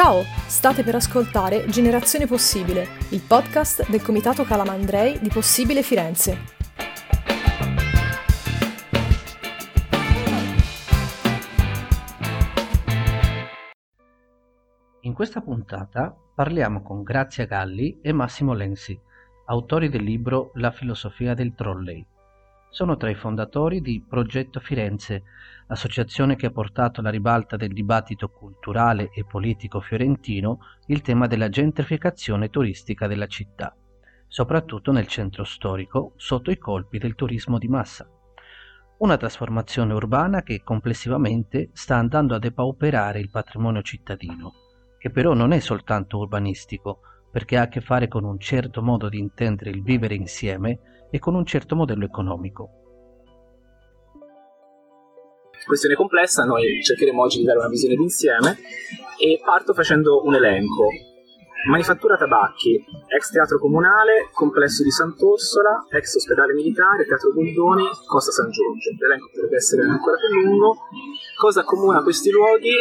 Ciao, state per ascoltare Generazione Possibile, il podcast del Comitato Calamandrei di Possibile Firenze. In questa puntata parliamo con Grazia Galli e Massimo Lenzi, autori del libro La filosofia del trolley. Sono tra i fondatori di Progetto Firenze, associazione che ha portato alla ribalta del dibattito culturale e politico fiorentino il tema della gentrificazione turistica della città, soprattutto nel centro storico, sotto i colpi del turismo di massa. Una trasformazione urbana che complessivamente sta andando a depauperare il patrimonio cittadino, che però non è soltanto urbanistico, perché ha a che fare con un certo modo di intendere il vivere insieme e con un certo modello economico. Questione complessa, noi cercheremo oggi di dare una visione d'insieme e parto facendo un elenco. Manifattura Tabacchi, ex teatro comunale, complesso di Sant'Orsola, ex ospedale militare, teatro Gondoni, Costa San Giorgio. L'elenco potrebbe essere ancora più lungo. Cosa accomuna questi luoghi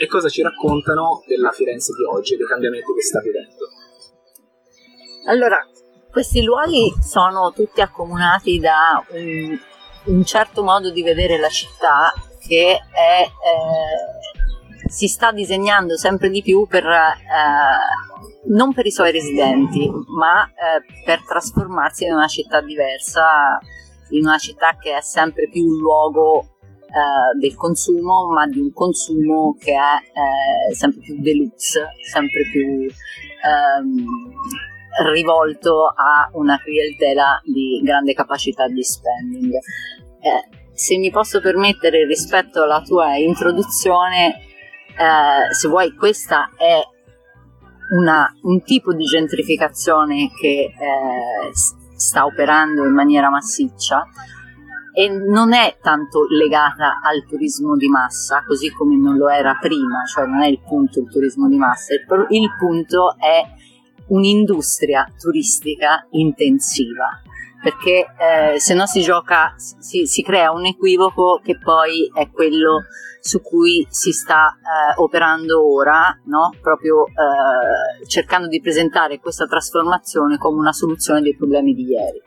e cosa ci raccontano della Firenze di oggi e dei cambiamenti che sta vivendo? Allora, questi luoghi sono tutti accomunati da un, un certo modo di vedere la città che è, eh, si sta disegnando sempre di più per, eh, non per i suoi residenti, ma eh, per trasformarsi in una città diversa, in una città che è sempre più un luogo eh, del consumo, ma di un consumo che è eh, sempre più deluxe, sempre più ehm, rivolto a una clientela di grande capacità di spending. Eh, se mi posso permettere rispetto alla tua introduzione, eh, se vuoi questa è una, un tipo di gentrificazione che eh, sta operando in maniera massiccia e non è tanto legata al turismo di massa, così come non lo era prima, cioè non è il punto il turismo di massa, il, il punto è un'industria turistica intensiva perché eh, se no si gioca, si, si, crea un equivoco che poi è quello su cui si sta eh, operando ora, no? proprio eh, cercando di presentare questa trasformazione come una soluzione dei problemi di ieri.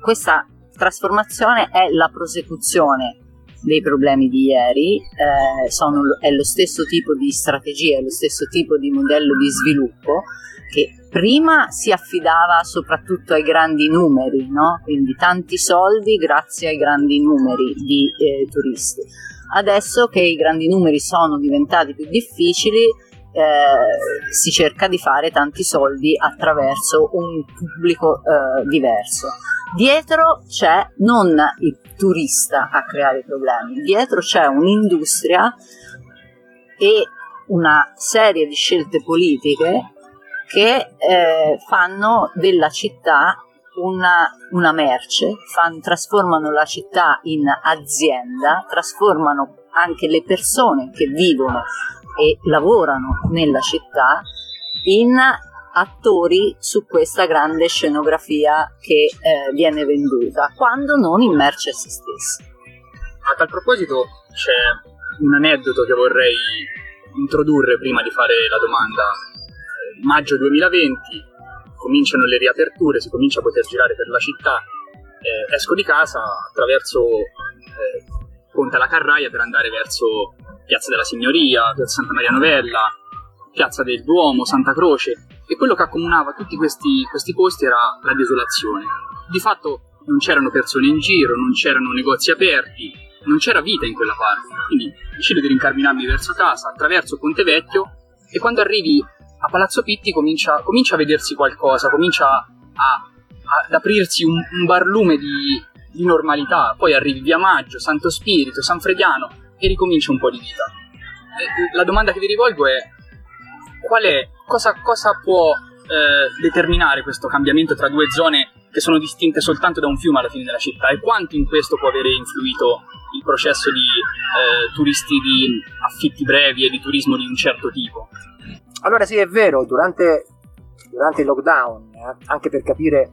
Questa trasformazione è la prosecuzione dei problemi di ieri, eh, sono, è lo stesso tipo di strategia, è lo stesso tipo di modello di sviluppo che prima si affidava soprattutto ai grandi numeri, no? quindi tanti soldi grazie ai grandi numeri di eh, turisti. Adesso che i grandi numeri sono diventati più difficili, eh, si cerca di fare tanti soldi attraverso un pubblico eh, diverso. Dietro c'è non il turista a creare i problemi, dietro c'è un'industria e una serie di scelte politiche che eh, fanno della città una, una merce, fan, trasformano la città in azienda, trasformano anche le persone che vivono e lavorano nella città in attori su questa grande scenografia che eh, viene venduta, quando non in merce se stessa. A tal proposito c'è un aneddoto che vorrei introdurre prima di fare la domanda maggio 2020 cominciano le riaperture, si comincia a poter girare per la città, eh, esco di casa attraverso eh, Ponte alla Carraia per andare verso Piazza della Signoria, Piazza Santa Maria Novella, Piazza del Duomo, Santa Croce e quello che accomunava tutti questi, questi posti era la desolazione. Di fatto non c'erano persone in giro, non c'erano negozi aperti, non c'era vita in quella parte. Quindi decido di rincarminarmi verso casa, attraverso Ponte Vecchio e quando arrivi a Palazzo Pitti comincia, comincia a vedersi qualcosa, comincia a, a, ad aprirsi un, un barlume di, di, normalità. Poi arrivi via Maggio, Santo Spirito, San Frediano e ricomincia un po' di vita. E la domanda che vi rivolgo è: qual è, cosa, cosa può eh, determinare questo cambiamento tra due zone che sono distinte soltanto da un fiume alla fine della città e quanto in questo può avere influito il processo di eh, turisti di affitti brevi e di turismo di un certo tipo? Allora sì, è vero, durante, durante il lockdown, eh, anche per capire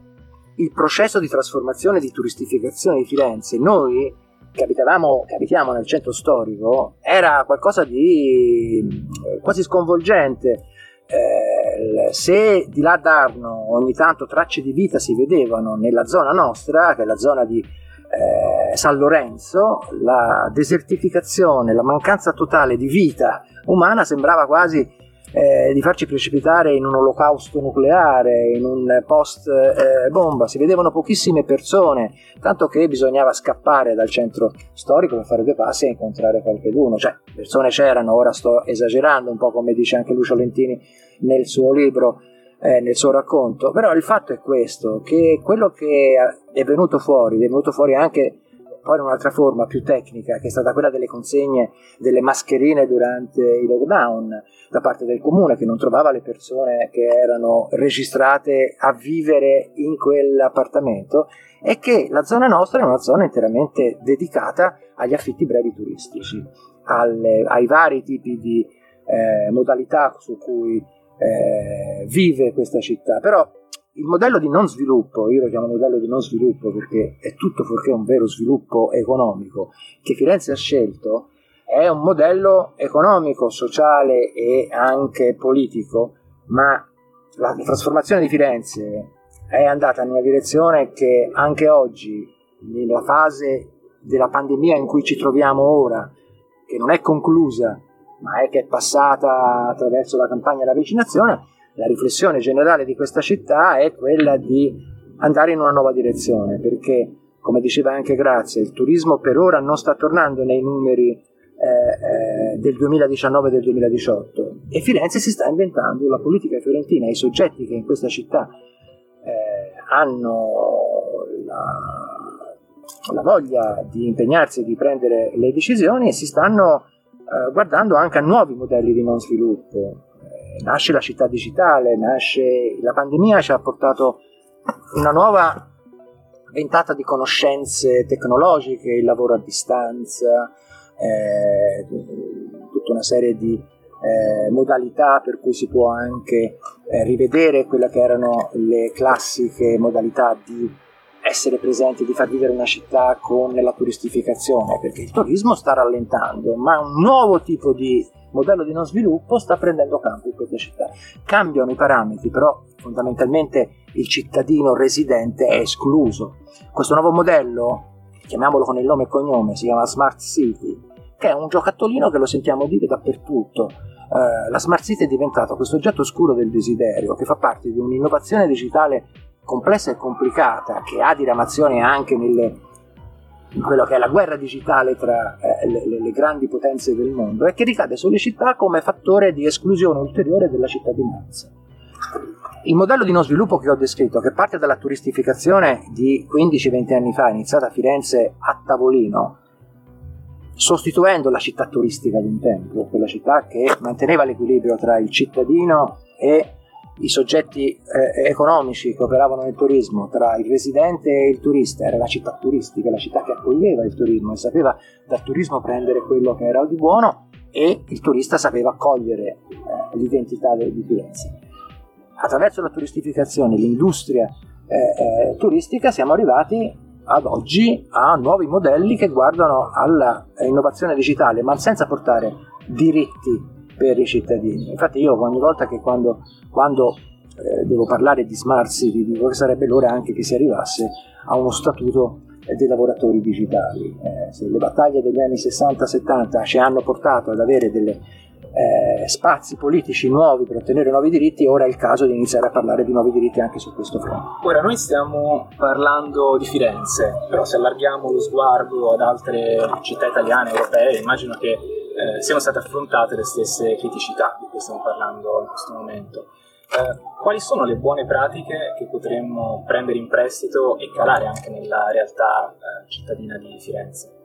il processo di trasformazione e di turistificazione di Firenze, noi che abitiamo nel centro storico, era qualcosa di eh, quasi sconvolgente. Eh, se di là d'Arno ogni tanto tracce di vita si vedevano nella zona nostra, che è la zona di eh, San Lorenzo, la desertificazione, la mancanza totale di vita umana sembrava quasi eh, di farci precipitare in un olocausto nucleare, in un post eh, bomba. Si vedevano pochissime persone, tanto che bisognava scappare dal centro storico per fare due passi e incontrare qualcuno. Cioè, persone c'erano, ora sto esagerando un po' come dice anche Lucio Lentini nel suo libro. Eh, nel suo racconto, però il fatto è questo, che quello che è venuto fuori, è venuto fuori anche poi in un'altra forma più tecnica, che è stata quella delle consegne delle mascherine durante i lockdown da parte del comune, che non trovava le persone che erano registrate a vivere in quell'appartamento, e che la zona nostra è una zona interamente dedicata agli affitti brevi turistici, alle, ai vari tipi di eh, modalità su cui eh, vive questa città. Però il modello di non sviluppo, io lo chiamo modello di non sviluppo perché è tutto fuorché un vero sviluppo economico che Firenze ha scelto, è un modello economico, sociale e anche politico, ma la trasformazione di Firenze è andata in una direzione che anche oggi, nella fase della pandemia in cui ci troviamo ora, che non è conclusa, ma è che è passata attraverso la campagna della vaccinazione, la riflessione generale di questa città è quella di andare in una nuova direzione, perché, come diceva anche Grazia, il turismo per ora non sta tornando nei numeri eh, eh, del 2019 e del 2018 e Firenze si sta inventando la politica fiorentina, i soggetti che in questa città eh, hanno la, la, voglia di impegnarsi e di prendere le decisioni si stanno eh, guardando anche a nuovi modelli di non sviluppo nasce la città digitale, nasce la pandemia ci ha portato una nuova ventata di conoscenze tecnologiche, il lavoro a distanza, eh, tutta una serie di eh, modalità per cui si può anche eh, rivedere quelle che erano le classiche modalità di essere presenti, di far vivere una città con la turistificazione, perché il turismo sta rallentando, ma un nuovo tipo di modello di non sviluppo sta prendendo campo in questa città. Cambiano i parametri, però fondamentalmente il cittadino residente è escluso. Questo nuovo modello, chiamiamolo con il nome e cognome, si chiama Smart City, che è un giocattolino che lo sentiamo dire dappertutto. Uh, la Smart City è diventato questo oggetto oscuro del desiderio che fa parte di un'innovazione digitale complessa e complicata che ha diramazione anche nelle in quello che è la guerra digitale tra eh, le, le, grandi potenze del mondo e che ricade sulle città come fattore di esclusione ulteriore della cittadinanza. Il modello di non sviluppo che ho descritto, che parte dalla turistificazione di 15-20 anni fa, iniziata a Firenze a tavolino, sostituendo la città turistica di un tempo, quella città che manteneva l'equilibrio tra il cittadino e i soggetti eh, economici che operavano nel turismo tra il residente e il turista, era la città turistica, la città che accoglieva il turismo e sapeva dal turismo prendere quello che era di buono e il turista sapeva accogliere eh, l'identità di Firenze. Attraverso la turistificazione, l'industria eh, eh turistica siamo arrivati ad oggi a nuovi modelli che guardano all'innovazione digitale ma senza portare diritti per i cittadini. Infatti io ogni volta che quando, quando eh, devo parlare di smart city dico che sarebbe l'ora anche che si arrivasse a uno statuto eh, dei lavoratori digitali. Eh, se le battaglie degli anni 60-70 ci hanno portato ad avere delle eh, spazi politici nuovi per ottenere nuovi diritti, ora è il caso di iniziare a parlare di nuovi diritti anche su questo fronte. Ora noi stiamo parlando di Firenze, però se allarghiamo lo sguardo ad altre città italiane, europee, immagino che eh, siano state affrontate le stesse criticità di cui stiamo parlando in questo momento. Eh, quali sono le buone pratiche che potremmo prendere in prestito e calare anche nella realtà eh, cittadina di Firenze?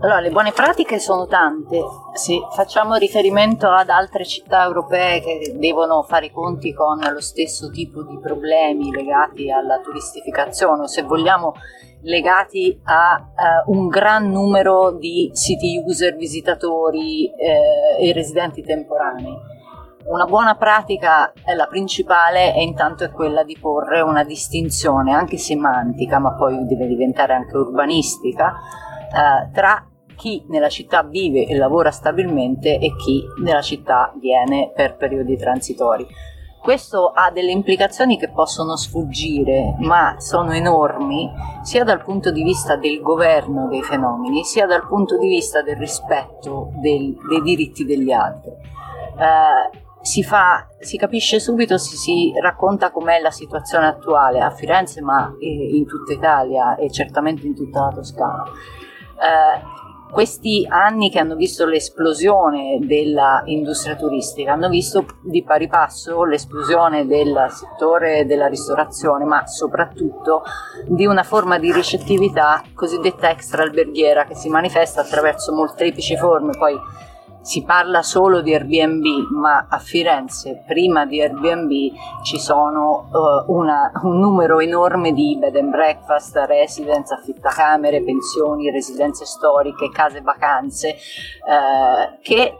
Allora, le buone pratiche sono tante. Se facciamo riferimento ad altre città europee che devono fare i conti con lo stesso tipo di problemi legati alla turistificazione, o se vogliamo legati a uh, un gran numero di city user, visitatori eh, e residenti temporanei. Una buona pratica, è la principale, e intanto è quella di porre una distinzione anche semantica, ma poi deve diventare anche urbanistica, tra chi nella città vive e lavora stabilmente e chi nella città viene per periodi transitori. Questo ha delle implicazioni che possono sfuggire, ma sono enormi, sia dal punto di vista del governo dei fenomeni, sia dal punto di vista del rispetto del, dei diritti degli altri. Eh, si, fa, si, capisce subito, si, si, racconta com'è la situazione attuale a Firenze, ma eh, in tutta Italia e certamente in tutta la Toscana. Eh, questi anni che hanno visto l'esplosione dell'industria turistica, hanno visto di pari passo l'esplosione del settore della ristorazione, ma soprattutto di una forma di ricettività cosiddetta extra alberghiera che si manifesta attraverso molteplici forme, poi si parla solo di Airbnb, ma a Firenze prima di Airbnb ci sono uh, una, un numero enorme di bed and breakfast, residence, affittacamere, pensioni, residenze storiche, case vacanze, uh, che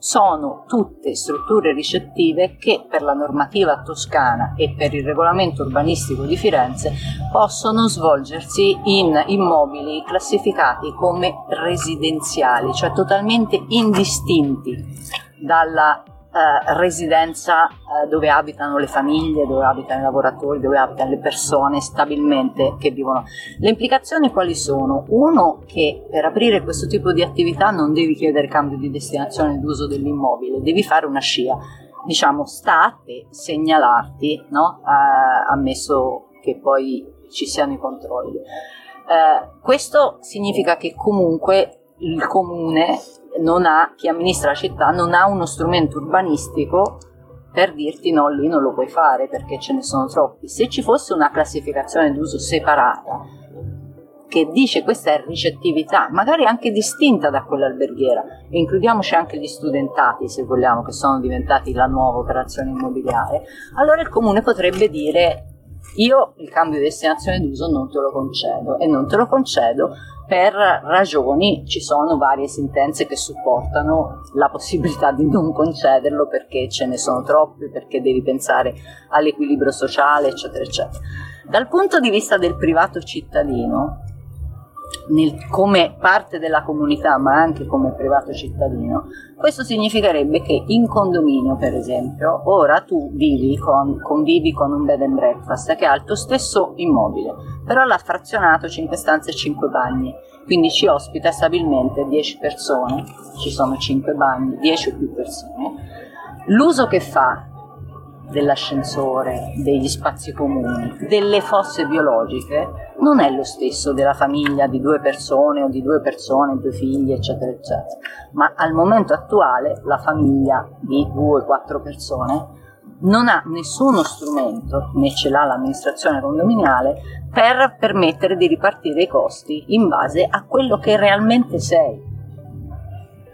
sono tutte strutture ricettive che per la normativa toscana e per il regolamento urbanistico di Firenze possono svolgersi in immobili classificati come residenziali, cioè totalmente indistinti dalla eh, residenza eh, dove abitano le famiglie, dove abitano i lavoratori, dove abitano le persone stabilmente che vivono. Le implicazioni quali sono? Uno, che per aprire questo tipo di attività non devi chiedere cambio di destinazione d'uso dell'immobile, devi fare una scia. Diciamo, sta a te segnalarti, no? eh, ammesso che poi ci siano i controlli. Eh, questo significa che comunque il comune ha, chi amministra la città non ha uno strumento urbanistico per dirti no, lì non lo puoi fare perché ce ne sono troppi. Se ci fosse una classificazione d'uso separata che dice questa è ricettività, magari anche distinta da quella alberghiera, includiamoci anche gli studentati se vogliamo, che sono diventati la nuova operazione immobiliare, allora il comune potrebbe dire io il cambio di destinazione d'uso non te lo concedo e non te lo concedo per ragioni, ci sono varie sentenze che supportano la possibilità di non concederlo perché ce ne sono troppi, perché devi pensare all'equilibrio sociale, eccetera, eccetera. Dal punto di vista del privato cittadino, nel, come parte della comunità ma anche come privato cittadino, questo significherebbe che in condominio, per esempio, ora tu vivi con, convivi con un bed and breakfast che ha il tuo stesso immobile, però l'ha frazionato 5 stanze e 5 bagni, quindi ci ospita stabilmente 10 persone, ci sono 5 bagni, 10 o più persone. L'uso che fa dell'ascensore, degli spazi comuni, delle fosse biologiche, non è lo stesso della famiglia di due persone o di due persone, due figli, eccetera, eccetera. Ma al momento attuale la famiglia di due o quattro persone non ha nessuno strumento, né ce l'ha l'amministrazione condominiale, per permettere di ripartire i costi in base a quello che realmente sei.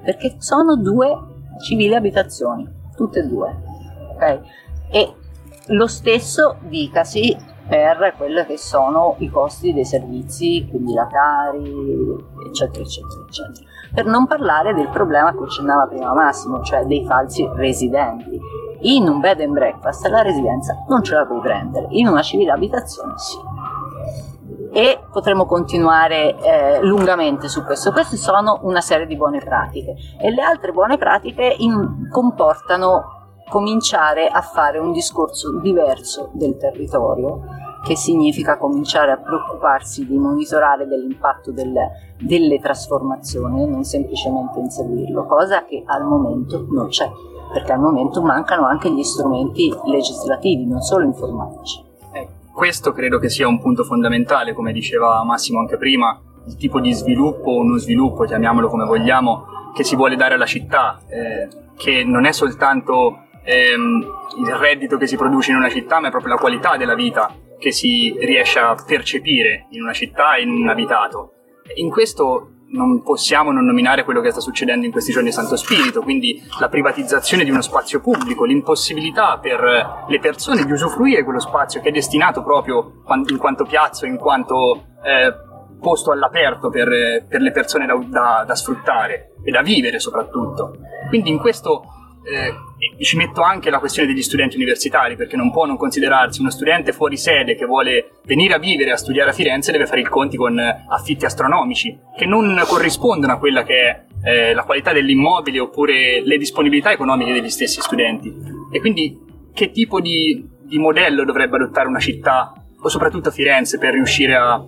Perché sono due civili abitazioni, tutte e due. Okay? E lo stesso dicasi per quelli che sono i costi dei servizi, quindi la Tari, eccetera, eccetera, eccetera. Per non parlare del problema che accennava prima Massimo, cioè dei falsi residenti. In un bed and breakfast la residenza non ce la puoi prendere, in una civile abitazione sì. E potremo continuare eh, lungamente su questo. Queste sono una serie di buone pratiche e le altre buone pratiche in, comportano cominciare a fare un discorso diverso del territorio, che significa cominciare a preoccuparsi di monitorare dell'impatto delle, delle trasformazioni e non semplicemente inseguirlo, cosa che al momento non c'è, perché al momento mancano anche gli strumenti legislativi, non solo informatici. Eh, questo credo che sia un punto fondamentale, come diceva Massimo anche prima, il tipo di sviluppo o non sviluppo, chiamiamolo come vogliamo, che si vuole dare alla città, eh, che non è soltanto ehm, il reddito che si produce in una città, ma è proprio la qualità della vita che si riesce a percepire in una città e in un abitato. In questo non possiamo non nominare quello che sta succedendo in questi giorni a Santo Spirito, quindi la privatizzazione di uno spazio pubblico, l'impossibilità per le persone di usufruire quello spazio che è destinato proprio in quanto piazzo, in quanto eh, posto all'aperto per, per le persone da, da, da, sfruttare e da vivere soprattutto. Quindi in questo eh, ci metto anche la questione degli studenti universitari, perché non può non considerarsi uno studente fuori sede che vuole venire a vivere, a studiare a Firenze, deve fare i conti con affitti astronomici, che non corrispondono a quella che è eh, la qualità dell'immobile oppure le disponibilità economiche degli stessi studenti. E quindi che tipo di, di modello dovrebbe adottare una città, o soprattutto Firenze, per riuscire a,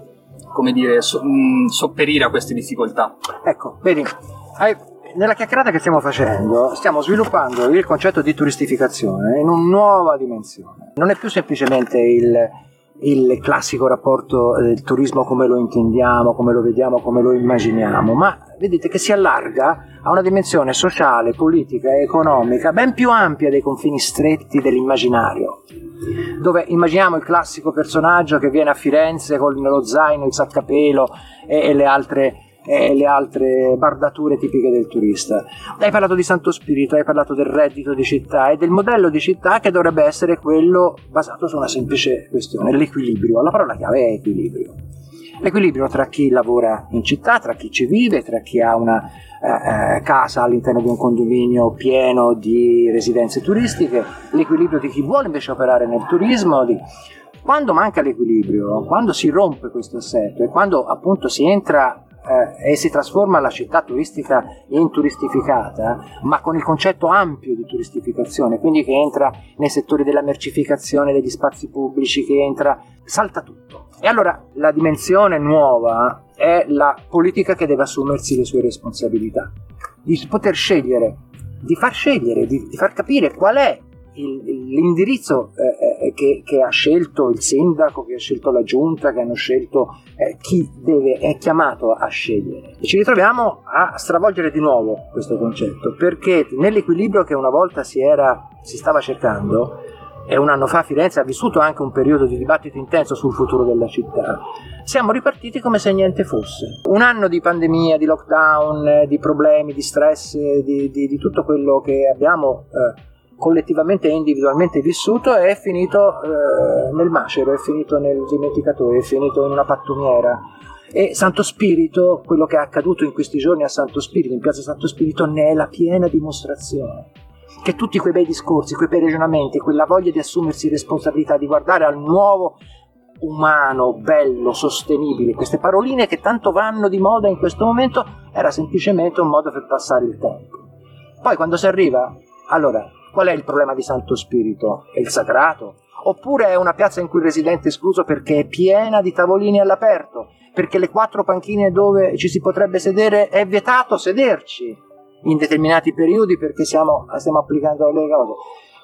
come dire, so, mh, sopperire a queste difficoltà? Ecco, vedi, hai, nella chiacchierata che stiamo facendo stiamo sviluppando il concetto di turistificazione in una nuova dimensione. Non è più semplicemente il, il classico rapporto del turismo come lo intendiamo, come lo vediamo, come lo immaginiamo, ma vedete che si allarga a una dimensione sociale, politica e economica ben più ampia dei confini stretti dell'immaginario. Dove immaginiamo il classico personaggio che viene a Firenze con lo zaino, il saccapelo e, e le altre e le altre bardature tipiche del turista. Hai parlato di Santo Spirito, hai parlato del reddito di città e del modello di città che dovrebbe essere quello basato su una semplice questione, l'equilibrio. La parola chiave è equilibrio. L'equilibrio tra chi lavora in città, tra chi ci vive, tra chi ha una eh, eh casa all'interno di un condominio pieno di residenze turistiche, l'equilibrio di chi vuole invece operare nel turismo. Di... Quando manca l'equilibrio, quando si rompe questo assetto e quando appunto si entra eh, e si trasforma la città turistica in turistificata, ma con il concetto ampio di turistificazione, quindi che entra nei settori della mercificazione degli spazi pubblici, che entra, salta tutto. E allora la dimensione nuova è la politica che deve assumersi le sue responsabilità, di poter scegliere, di far scegliere, di, di far capire qual è il, l'indirizzo eh, eh, che, che, ha scelto il sindaco, che ha scelto la giunta, che hanno scelto eh, chi deve, è chiamato a scegliere. E ci ritroviamo a stravolgere di nuovo questo concetto, perché nell'equilibrio che una volta si, era, si stava cercando, e un anno fa Firenze ha vissuto anche un periodo di dibattito intenso sul futuro della città, siamo ripartiti come se niente fosse. Un anno di pandemia, di lockdown, di problemi, di stress, di, di, di tutto quello che abbiamo eh, collettivamente e individualmente vissuto è finito eh, nel macero, è finito nel dimenticatore, è finito in una pattumiera. E Santo Spirito, quello che è accaduto in questi giorni a Santo Spirito, in piazza Santo Spirito, ne è la piena dimostrazione. Che tutti quei bei discorsi, quei bei ragionamenti, quella voglia di assumersi responsabilità, di guardare al nuovo umano, bello, sostenibile, queste paroline che tanto vanno di moda in questo momento, era semplicemente un modo per passare il tempo. Poi quando si arriva, allora Qual è il problema di Santo Spirito? È il sagrato? Oppure è una piazza in cui il residente è escluso perché è piena di tavolini all'aperto? Perché le quattro panchine dove ci si potrebbe sedere è vietato sederci in determinati periodi perché siamo, stiamo applicando le cose?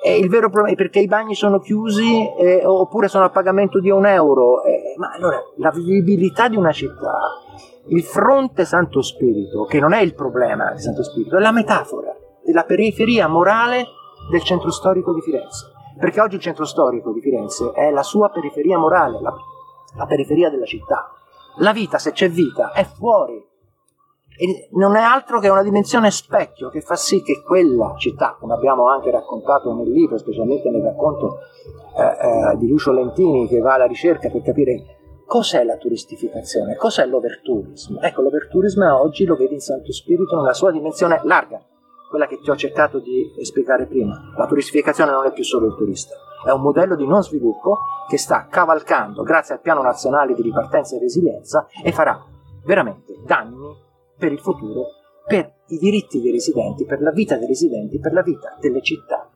E il vero problema è perché i bagni sono chiusi eh, oppure sono a pagamento di un euro. Eh, ma allora la vivibilità di una città, il fronte Santo Spirito, che non è il problema di Santo Spirito, è la metafora della periferia morale del centro storico di Firenze, perché oggi il centro storico di Firenze è la sua periferia morale, la, la periferia della città. La vita, se c'è vita, è fuori. E non è altro che una dimensione specchio che fa sì che quella città, come abbiamo anche raccontato nel libro, specialmente nel racconto eh, eh, di Lucio Lentini che va alla ricerca per capire cos'è la turistificazione, cos'è l'overtourism. Ecco, l'overtourism oggi lo vedi in Santo Spirito nella sua dimensione larga, quella che ti ho cercato di spiegare prima. La turistificazione non è più solo il turista, è un modello di non sviluppo che sta cavalcando grazie al piano nazionale di ripartenza e resilienza e farà veramente danni per il futuro, per i diritti dei residenti, per la vita dei residenti, per la vita delle città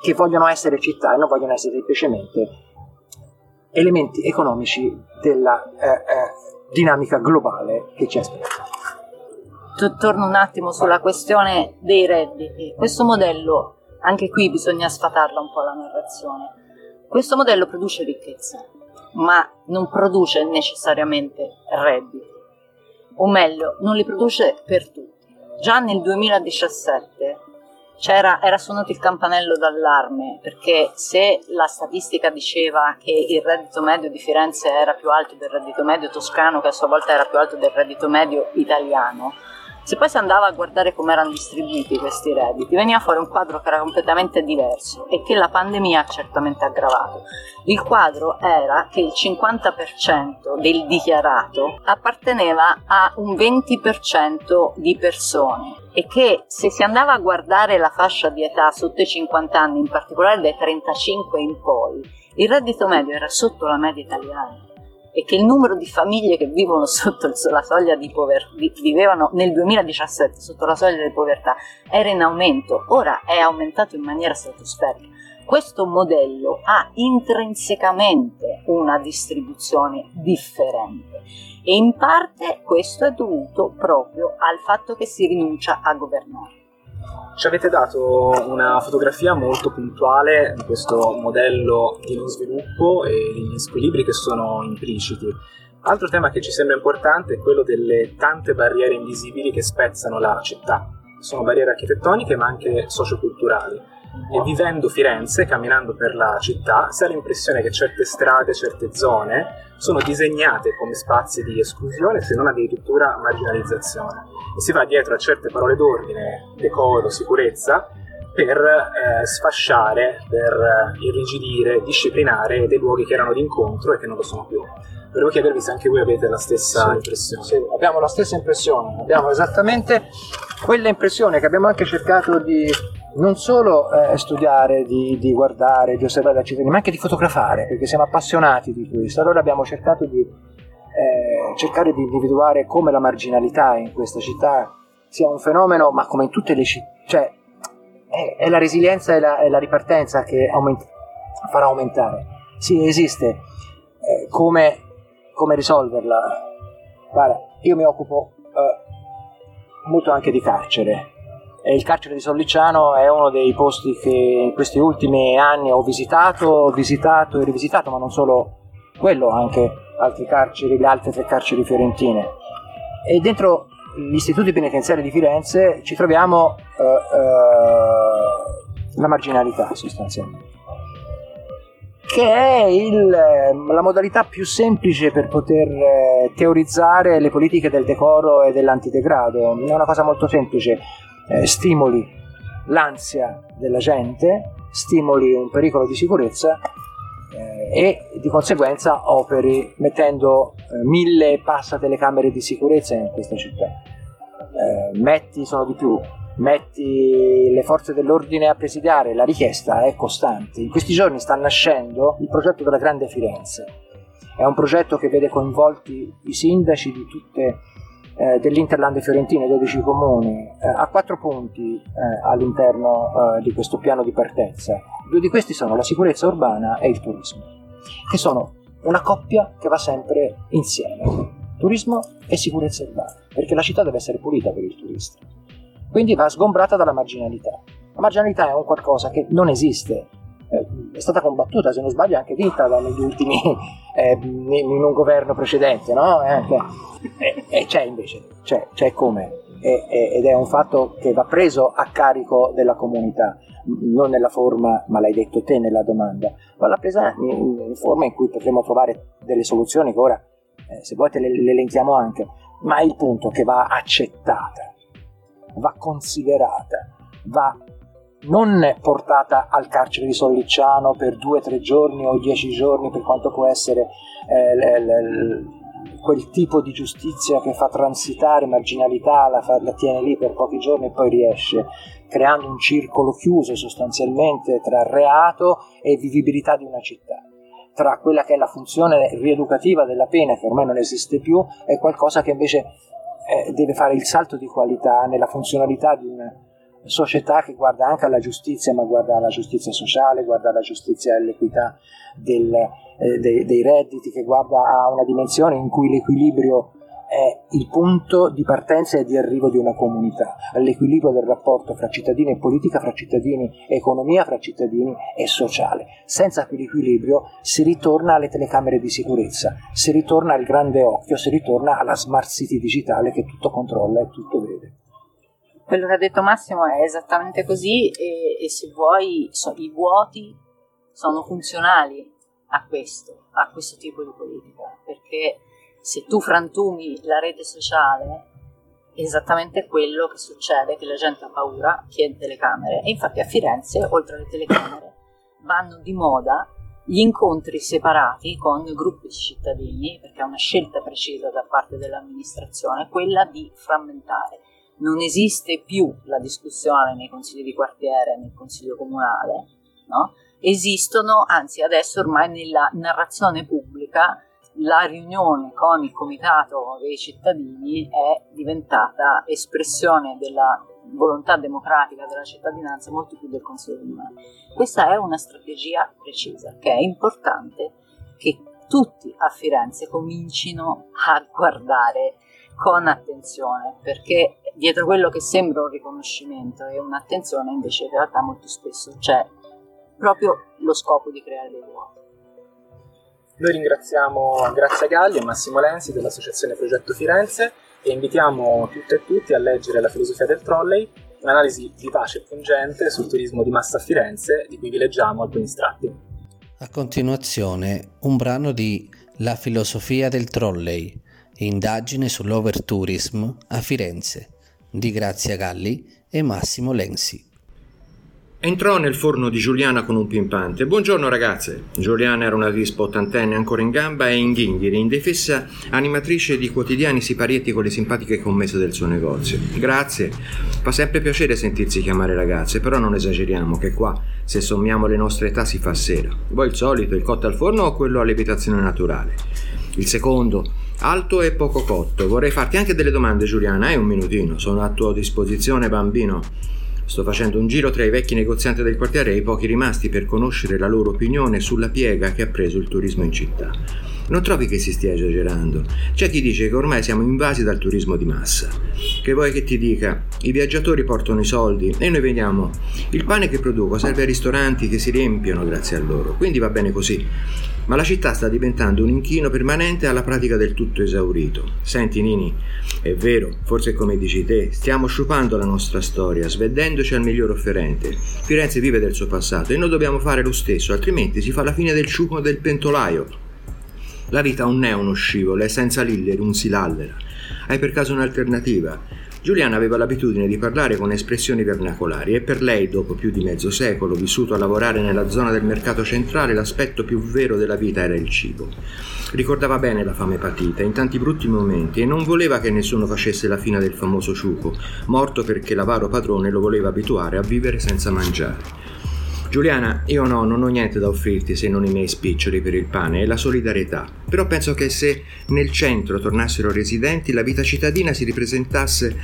che vogliono essere città e non vogliono essere semplicemente elementi economici della eh, eh, dinamica globale che ci aspetta torno un attimo sulla questione dei redditi. Questo modello, anche qui bisogna sfatarla un po' la narrazione. Questo modello produce ricchezza, ma non produce necessariamente redditi, o meglio, non li produce per tutti. Già nel 2017 era suonato il campanello d'allarme perché se la statistica diceva che il reddito medio di Firenze era più alto del reddito medio toscano, che a sua volta era più alto del reddito medio italiano, Se poi si andava a guardare come erano distribuiti questi redditi, veniva fuori un quadro che era completamente diverso e che la pandemia ha certamente aggravato. Il quadro era che il 50% del dichiarato apparteneva a un 20% di persone e che se si andava a guardare la fascia di età sotto i 50 anni, in particolare dai 35 in poi, il reddito medio era sotto la media italiana e che il numero di famiglie che vivono sotto la soglia di povertà, vivevano nel 2017 sotto la soglia di povertà, era in aumento, ora è aumentato in maniera stratosferica. Questo modello ha intrinsecamente una distribuzione differente e in parte questo è dovuto proprio al fatto che si rinuncia a governare. Ci avete dato una fotografia molto puntuale di questo modello di non sviluppo e degli squilibri che sono impliciti. Altro tema che ci sembra importante è quello delle tante barriere invisibili che spezzano la città. Sono barriere architettoniche ma anche socioculturali. E vivendo Firenze, camminando per la città, si ha l'impressione che certe strade, certe zone sono disegnate come spazi di esclusione, se non addirittura marginalizzazione e si va dietro a certe parole d'ordine, decoro, sicurezza, per eh, sfasciare, per eh, irrigidire, disciplinare dei luoghi che erano d'incontro e che non lo sono più. Volevo chiedervi se anche voi avete la stessa sì, impressione. Sì, abbiamo la stessa impressione, abbiamo esattamente quella impressione che abbiamo anche cercato di non solo eh, studiare, di, di, guardare, di osservare la cittadini, ma anche di fotografare, perché siamo appassionati di questo. Allora abbiamo cercato di eh, cercare di individuare come la marginalità in questa città sia un fenomeno, ma come in tutte le città, cioè è, è, la resilienza e la, è la ripartenza che aument- farà aumentare. Sì, esiste. Eh, come, come, risolverla? Guarda, io mi occupo eh, molto anche di carcere. Il carcere di Sollicciano è uno dei posti che in questi ultimi anni ho visitato, visitato e rivisitato, ma non solo quello, anche altri carceri, le altre tre carceri fiorentine. E dentro gli istituti penitenziari di Firenze ci troviamo uh, uh, la marginalità sostanzialmente, che è il, la modalità più semplice per poter eh, teorizzare le politiche del decoro e dell'antidegrado. È una cosa molto semplice, eh, stimoli l'ansia della gente, stimoli un pericolo di sicurezza e di conseguenza operi mettendo eh, mille passa telecamere di sicurezza in questa città. Eh, metti, sono di più, metti le forze dell'ordine a presidiare, la richiesta è costante. In questi giorni sta nascendo il progetto della Grande Firenze. È un progetto che vede coinvolti i sindaci di tutte eh, dell'Interland fiorentine, 12 comuni, eh, a quattro punti eh, all'interno eh, di questo piano di partenza. Due di questi sono la sicurezza urbana e il turismo che sono una coppia che va sempre insieme, turismo e sicurezza urbana, perché la città deve essere pulita per il turista. Quindi va sgombrata dalla marginalità. La marginalità è un qualcosa che non esiste, eh, è stata combattuta, se non sbaglio, anche vinta negli ultimi, eh, in un governo precedente, no? Eh, e, e c'è invece, c'è, c'è come, e, ed è un fatto che va preso a carico della comunità non nella forma, ma l'hai detto te nella domanda, ma l'ha presa in, forma in cui potremo trovare delle soluzioni che ora, eh, se vuoi, te le, le elenchiamo anche, ma è il punto che va accettata, va considerata, va non portata al carcere di Sollicciano per due o tre giorni o dieci giorni, per quanto può essere eh, l, l, quel tipo di giustizia che fa transitare marginalità, la, fa, la tiene lì per pochi giorni e poi riesce, creando un circolo chiuso sostanzialmente tra reato e vivibilità di una città. Tra quella che è la funzione rieducativa della pena, che ormai non esiste più, e qualcosa che invece eh, deve fare il salto di qualità nella funzionalità di una società che guarda anche alla giustizia, ma guarda alla giustizia sociale, guarda alla giustizia e all'equità del, eh, dei, dei redditi, che guarda a una dimensione in cui l'equilibrio è il punto di partenza e di arrivo di una comunità, all'equilibrio del rapporto fra cittadini e politica, fra cittadini e economia, fra cittadini e sociale. Senza quell'equilibrio si ritorna alle telecamere di sicurezza, si ritorna al grande occhio, si ritorna alla smart city digitale che tutto controlla e tutto vede. Quello che ha detto Massimo è esattamente così e, e se vuoi so, i vuoti sono funzionali a questo, a questo tipo di politica, perché se tu frantumi la rete sociale esattamente quello che succede, che la gente ha paura, chiede telecamere e infatti a Firenze, oltre alle telecamere, vanno di moda gli incontri separati con gruppi di cittadini, perché è una scelta precisa da parte dell'amministrazione, quella di frammentare. Non esiste più la discussione nei consigli di quartiere, nel consiglio comunale, no? esistono, anzi adesso ormai nella narrazione pubblica la riunione con il comitato dei cittadini è diventata espressione della volontà democratica della cittadinanza molto più del Consiglio comunale. Questa è una strategia precisa che è importante che tutti a Firenze comincino a guardare con attenzione perché dietro quello che sembra un riconoscimento e un'attenzione invece in realtà molto spesso c'è proprio lo scopo di creare dei vuoti. Noi ringraziamo Grazia Galli e Massimo Lenzi dell'Associazione Progetto Firenze e invitiamo tutte e tutti a leggere La filosofia del trolley, un'analisi vivace e pungente sul turismo di massa a Firenze, di cui vi leggiamo alcuni estratti. A continuazione, un brano di La filosofia del trolley, indagine sull'overtourism a Firenze, di Grazia Galli e Massimo Lenzi. Entrò nel forno di Giuliana con un pimpante. Buongiorno ragazze. Giuliana era una vispa ottantenne ancora in gamba e in ghinghiri, indefessa animatrice di quotidiani siparietti con le simpatiche commesse del suo negozio. Grazie. Fa sempre piacere sentirsi chiamare ragazze, però non esageriamo che qua, se sommiamo le nostre età, si fa sera. Vuoi il solito, il cotto al forno o quello a lievitazione naturale? Il secondo, alto e poco cotto. Vorrei farti anche delle domande, Giuliana. Hai un minutino? Sono a tua disposizione, bambino. Sto facendo un giro tra i vecchi negozianti del quartiere e i pochi rimasti per conoscere la loro opinione sulla piega che ha preso il turismo in città. Non trovi che si stia esagerando? C'è chi dice che ormai siamo invasi dal turismo di massa. Che vuoi che ti dica? I viaggiatori portano i soldi e noi vediamo. Il pane che produco serve ai ristoranti che si riempiono grazie a loro, quindi va bene così ma la città sta diventando un inchino permanente alla pratica del tutto esaurito. Senti Nini, è vero, forse come dici te, stiamo sciupando la nostra storia, sveddendoci al miglior offerente. Firenze vive del suo passato e noi dobbiamo fare lo stesso, altrimenti si fa la fine del sciupo del pentolaio. La vita non è uno scivolo, è senza lillere, un silallera. Hai per caso un'alternativa? Giuliana aveva l'abitudine di parlare con espressioni vernacolari e per lei, dopo più di mezzo secolo vissuto a lavorare nella zona del mercato centrale, l'aspetto più vero della vita era il cibo. Ricordava bene la fame patita in tanti brutti momenti e non voleva che nessuno facesse la fine del famoso ciuco, morto perché l'avaro padrone lo voleva abituare a vivere senza mangiare. Giuliana, io no, non ho niente da offrirti se non i miei spiccioli per il pane e la solidarietà. Però penso che se nel centro tornassero residenti, la vita cittadina si ripresentasse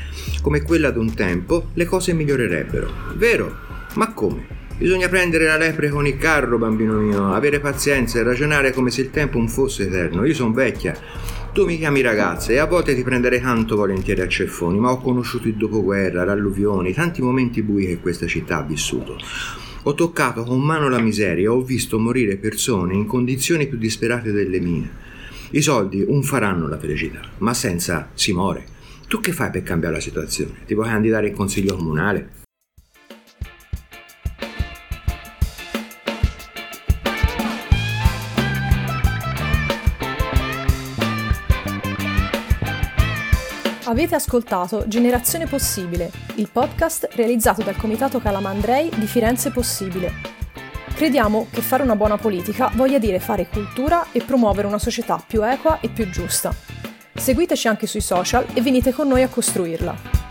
come quella d'un tempo, le cose migliorerebbero. Vero? Ma come? Bisogna prendere la lepre con il carro, bambino mio, avere pazienza e ragionare come se il tempo non fosse eterno. Io sono vecchia. Tu mi chiami ragazza e a volte ti prenderei tanto volentieri a ceffoni, ma ho conosciuto il dopoguerra, l'alluvione, tanti momenti bui che questa città ha vissuto. Ho toccato con mano la miseria ho visto morire persone in condizioni più disperate delle mie. I soldi non faranno la felicità, ma senza si muore. Tu che fai per cambiare la situazione? Ti vuoi candidare in consiglio comunale? Avete ascoltato Generazione Possibile, il podcast realizzato dal Comitato Calamandrei di Firenze Possibile. Crediamo che fare una buona politica voglia dire fare cultura e promuovere una società più equa e più giusta. Seguiteci anche sui social e venite con noi a costruirla.